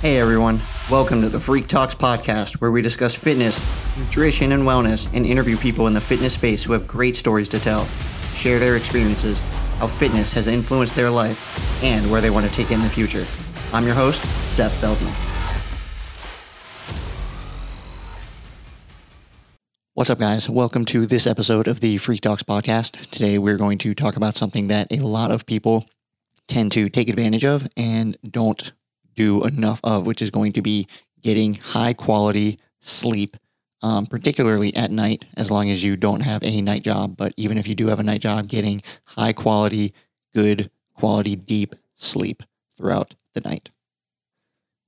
Hey everyone, welcome to the FREQ Talks podcast, where we discuss fitness, nutrition, and wellness and interview people in the fitness space who have great stories to tell, share their experiences, how fitness has influenced their life, and where they want to take it in the future. I'm your host, Seth Feldman. What's up, guys? Welcome to this episode of the FREQ Talks podcast. Today, we're going to talk about something that a lot of people tend to take advantage of and don't do enough of, which is going to be getting high quality sleep, um, particularly at night, as long as you don't have a night job. But even if you do have a night job, getting high quality, good quality, deep sleep throughout the night.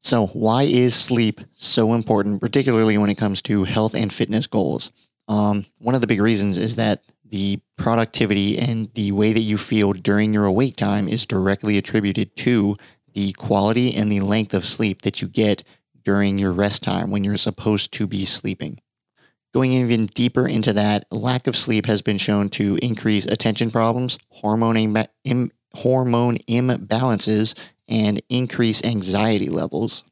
So, why is sleep so important, particularly when it comes to health and fitness goals? Um, one of the big reasons is that the productivity and the way that you feel during your awake time is directly attributed to the quality and the length of sleep that you get during your rest time when you're supposed to be sleeping. Going even deeper into that, lack of sleep has been shown to increase attention problems, hormone, Im- hormone imbalances, and increase anxiety levels.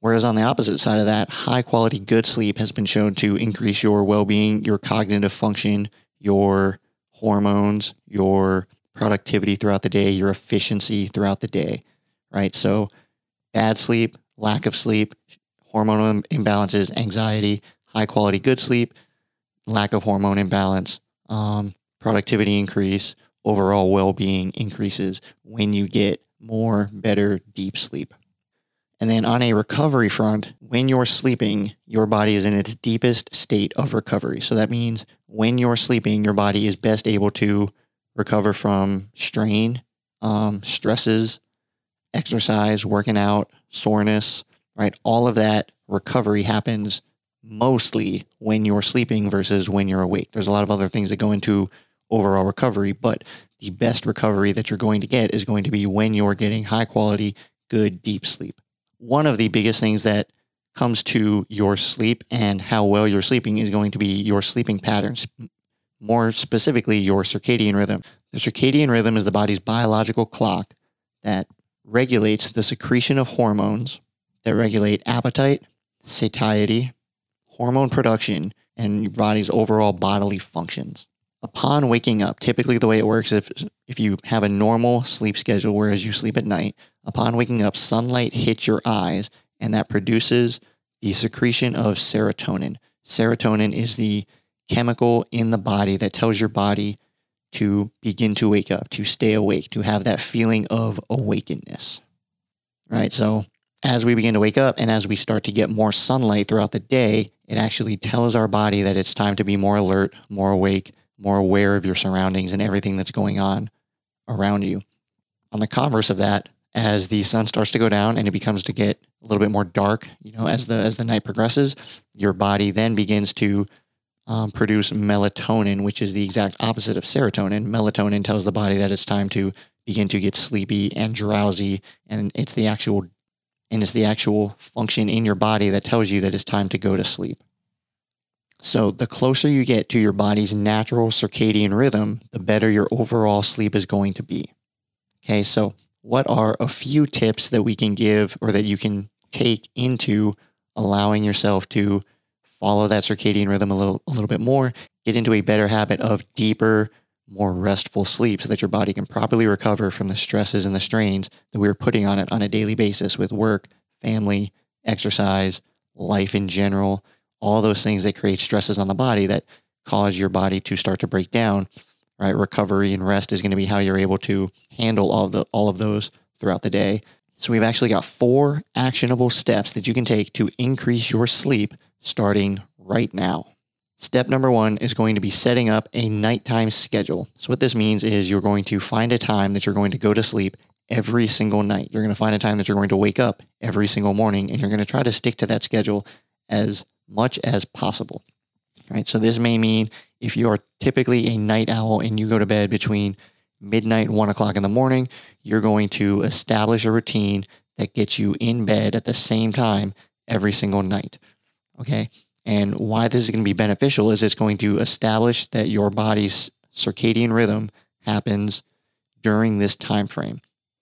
Whereas on the opposite side of that, high quality good sleep has been shown to increase your well being, your cognitive function, your hormones, your productivity throughout the day, your efficiency throughout the day right? So, bad sleep, lack of sleep, hormonal imbalances, anxiety, high quality good sleep, lack of hormone imbalance, um, productivity increase, overall well being increases when you get more, better, deep sleep. And then on a recovery front, when you're sleeping, your body is in its deepest state of recovery. So that means when you're sleeping, your body is best able to recover from strain, um, stresses, exercise, working out, soreness, right? All of that recovery happens mostly when you're sleeping versus when you're awake. There's a lot of other things that go into overall recovery, but the best recovery that you're going to get is going to be when you're getting high quality, good, deep sleep. One of the biggest things that comes to your sleep and how well you're sleeping is going to be your sleeping patterns. More specifically, your circadian rhythm. The circadian rhythm is the body's biological clock that regulates the secretion of hormones that regulate appetite, satiety, hormone production, and your body's overall bodily functions. Upon waking up, typically the way it works if if you have a normal sleep schedule whereas you sleep at night, upon waking up sunlight hits your eyes and that produces the secretion of serotonin. Serotonin is the chemical in the body that tells your body to begin to wake up, to stay awake, to have that feeling of awakeness. Right. So, as we begin to wake up and as we start to get more sunlight throughout the day, it actually tells our body that it's time to be more alert, more awake, more aware of your surroundings and everything that's going on around you. On the converse of that, as the sun starts to go down and it becomes to get a little bit more dark, you know, as the as the night progresses, your body then begins to um, produce melatonin, which is the exact opposite of serotonin. Melatonin tells the body that it's time to begin to get sleepy and drowsy, and it's the actual and it's the actual function in your body that tells you that it's time to go to sleep. So the closer you get to your body's natural circadian rhythm, the better your overall sleep is going to be. Okay, so what are a few tips that we can give or that you can take into allowing yourself to follow that circadian rhythm a little a little bit more, get into a better habit of deeper, more restful sleep so that your body can properly recover from the stresses and the strains that we're putting on it on a daily basis with work, family, exercise, life in general, all those things that create stresses on the body that cause your body to start to break down. Right? Recovery and rest is going to be how you're able to handle all the all of those throughout the day. So we've actually got four actionable steps that you can take to increase your sleep starting right now. Step number one is going to be setting up a nighttime schedule. So, what this means is you're going to find a time that you're going to go to sleep every single night. You're going to find a time that you're going to wake up every single morning, and you're going to try to stick to that schedule as much as possible. Right. So, this may mean if you are typically a night owl and you go to bed between midnight and one o'clock in the morning, you're going to establish a routine that gets you in bed at the same time every single night. Okay. And why this is going to be beneficial is it's going to establish that your body's circadian rhythm happens during this time frame.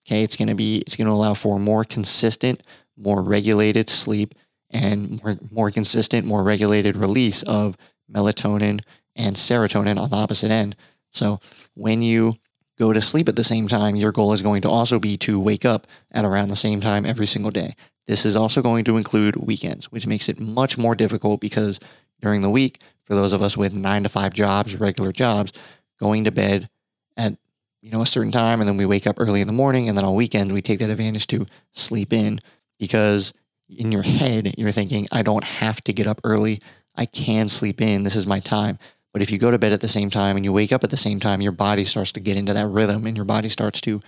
Okay, it's going to be it's going to allow for more consistent, more regulated sleep and more, more consistent, more regulated release of melatonin and serotonin on the opposite end. So when you go to sleep at the same time, your goal is going to also be to wake up at around the same time every single day. This is also going to include weekends, which makes it much more difficult because during the week, for those of us with nine to five jobs, regular jobs, going to bed at you know a certain time and then we wake up early in the morning and then on weekends we take that advantage to sleep in because in your head you're thinking I don't have to get up early. I can sleep in. This is my time. But if you go to bed at the same time and you wake up at the same time, your body starts to get into that rhythm and your body starts to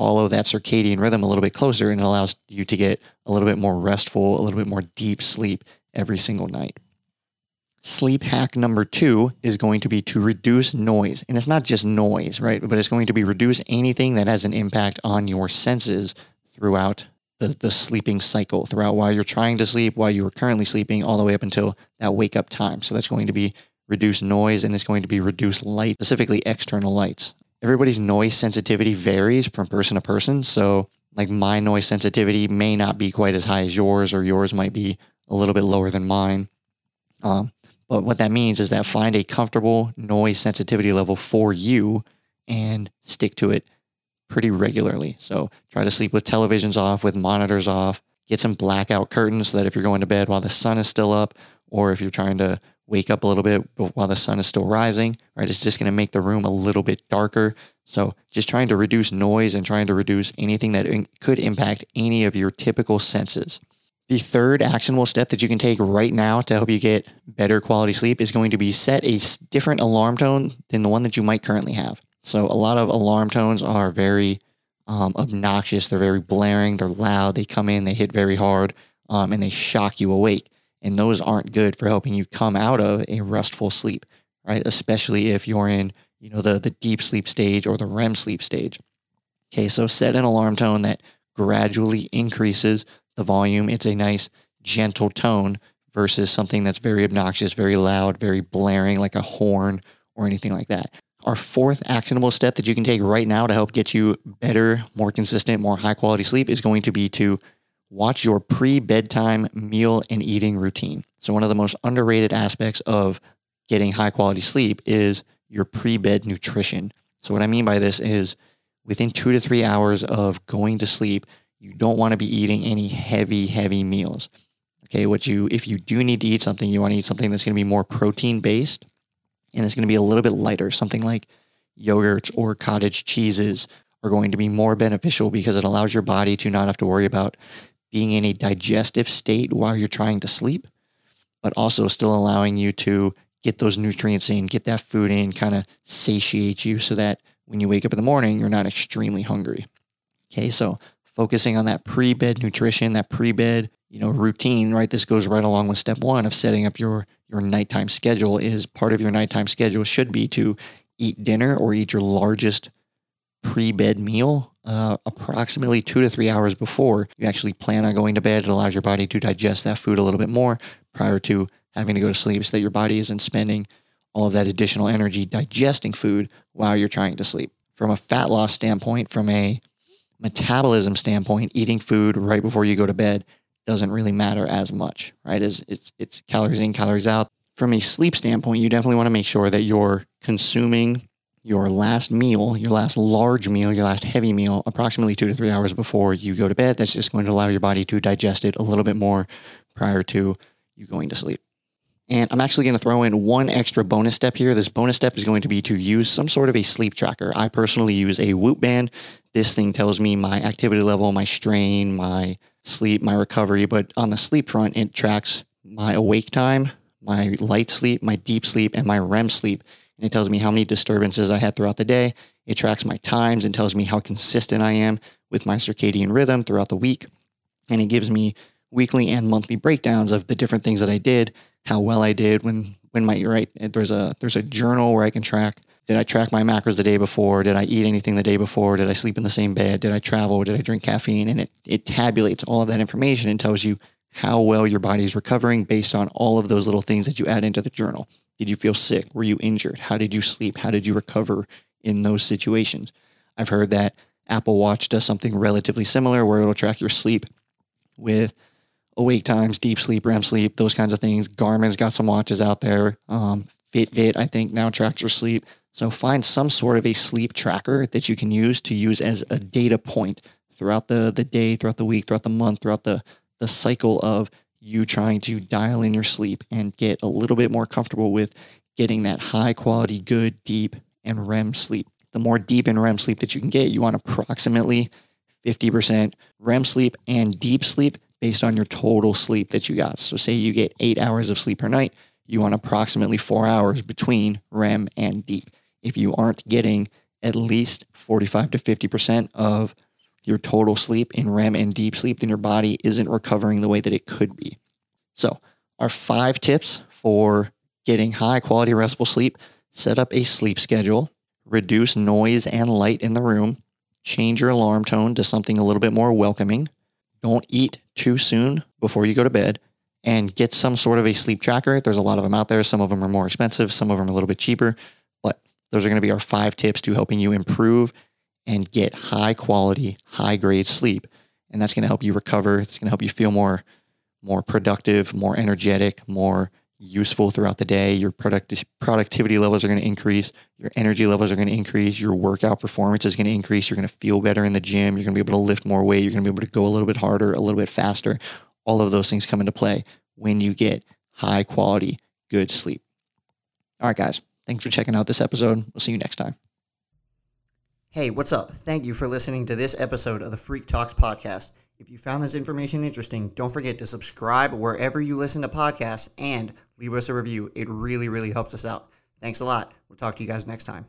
follow that circadian rhythm a little bit closer and it allows you to get a little bit more restful, a little bit more deep sleep every single night. Sleep hack number two is going to be to reduce noise. And it's not just noise, right? But it's going to be reduce anything that has an impact on your senses throughout the, the sleeping cycle, throughout while you're trying to sleep, while you are currently sleeping, all the way up until that wake up time. So that's going to be reduce noise and it's going to be reduce light, specifically external lights. Everybody's noise sensitivity varies from person to person. So, like my noise sensitivity may not be quite as high as yours, or yours might be a little bit lower than mine. Um, but what that means is that find a comfortable noise sensitivity level for you and stick to it pretty regularly. So try to sleep with televisions off, with monitors off. Get some blackout curtains so that if you're going to bed while the sun is still up, or if you're trying to wake up a little bit while the sun is still rising, right? It's just going to make the room a little bit darker. So, just trying to reduce noise and trying to reduce anything that in- could impact any of your typical senses. The third actionable step that you can take right now to help you get better quality sleep is going to be set a different alarm tone than the one that you might currently have. So, a lot of alarm tones are very um, obnoxious, they're very blaring, they're loud, they come in, they hit very hard, um, and they shock you awake. And those aren't good for helping you come out of a restful sleep, right? Especially if you're in, you know, the, the deep sleep stage or the REM sleep stage. Okay, so set an alarm tone that gradually increases the volume. It's a nice, gentle tone versus something that's very obnoxious, very loud, very blaring, like a horn or anything like that. Our fourth actionable step that you can take right now to help get you better, more consistent, more high quality sleep is going to be to watch your pre bedtime meal and eating routine. So, one of the most underrated aspects of getting high quality sleep is your pre bed nutrition. So, what I mean by this is within two to three hours of going to sleep, you don't want to be eating any heavy, heavy meals. Okay, what you, if you do need to eat something, you want to eat something that's going to be more protein based and it's going to be a little bit lighter. Something like yogurts or cottage cheeses are going to be more beneficial because it allows your body to not have to worry about being in a digestive state while you're trying to sleep, but also still allowing you to get those nutrients in, get that food in, kind of satiate you so that when you wake up in the morning, you're not extremely hungry. Okay, so focusing on that pre-bed nutrition, that pre-bed, you know, routine, right? This goes right along with step one of setting up your your nighttime schedule. Is part of your nighttime schedule should be to eat dinner or eat your largest pre-bed meal uh, approximately two to three hours before you actually plan on going to bed. It allows your body to digest that food a little bit more prior to having to go to sleep so that your body isn't spending all of that additional energy digesting food while you're trying to sleep. From a fat loss standpoint, from a metabolism standpoint, eating food right before you go to bed doesn't really matter as much, right? As it's it's calories in, calories out. From a sleep standpoint, you definitely want to make sure that you're consuming your last meal, your last large meal, your last heavy meal, approximately two to three hours before you go to bed. That's just going to allow your body to digest it a little bit more prior to you going to sleep. And I'm actually going to throw in one extra bonus step here. This bonus step is going to be to use some sort of a sleep tracker. I personally use a Whoop band. This thing tells me my activity level, my strain, my sleep, my recovery. But on the sleep front, it tracks my awake time, my light sleep, my deep sleep, and my REM sleep. And it tells me how many disturbances I had throughout the day. It tracks my times and tells me how consistent I am with my circadian rhythm throughout the week. And it gives me weekly and monthly breakdowns of the different things that I did, how well I did when when my right there's a there's a journal where I can track did I track my macros the day before? Did I eat anything the day before? Did I sleep in the same bed? Did I travel? Did I drink caffeine? And it, it tabulates all of that information and tells you how well your body is recovering based on all of those little things that you add into the journal. Did you feel sick? Were you injured? How did you sleep? How did you recover in those situations? I've heard that Apple Watch does something relatively similar where it'll track your sleep with awake times, deep sleep, REM sleep, those kinds of things. Garmin's got some watches out there. Um, Fitbit, I think, now tracks your sleep. So find some sort of a sleep tracker that you can use to use as a data point throughout the, the day, throughout the week, throughout the month, throughout the, the cycle of you trying to dial in your sleep and get a little bit more comfortable with getting that high quality, good, deep, and REM sleep. The more deep and REM sleep that you can get, you want approximately 50% REM sleep and deep sleep based on your total sleep that you got. So, say you get eight hours of sleep per night, you want approximately four hours between REM and deep. If you aren't getting at least 45 to 50% of your total sleep in REM and deep sleep, then your body isn't recovering the way that it could be. So, our five tips for getting high quality restful sleep set up a sleep schedule, reduce noise and light in the room, change your alarm tone to something a little bit more welcoming, don't eat too soon before you go to bed, and get some sort of a sleep tracker. There's a lot of them out there. Some of them are more expensive, some of them are a little bit cheaper, but those are going to be our five tips to helping you improve and get high quality, high grade sleep. And that's going to help you recover. It's going to help you feel more more productive, more energetic, more useful throughout the day. Your product productivity levels are going to increase. Your energy levels are going to increase. Your workout performance is going to increase. You're going to feel better in the gym. You're going to be able to lift more weight. You're going to be able to go a little bit harder, a little bit faster. All of those things come into play when you get high quality, good sleep. All right, guys. Thanks for checking out this episode. We'll see you next time. Hey, what's up? Thank you for listening to this episode of the FREQ Talks podcast. If you found this information interesting, don't forget to subscribe wherever you listen to podcasts and leave us a review. It really, really helps us out. Thanks a lot. We'll talk to you guys next time.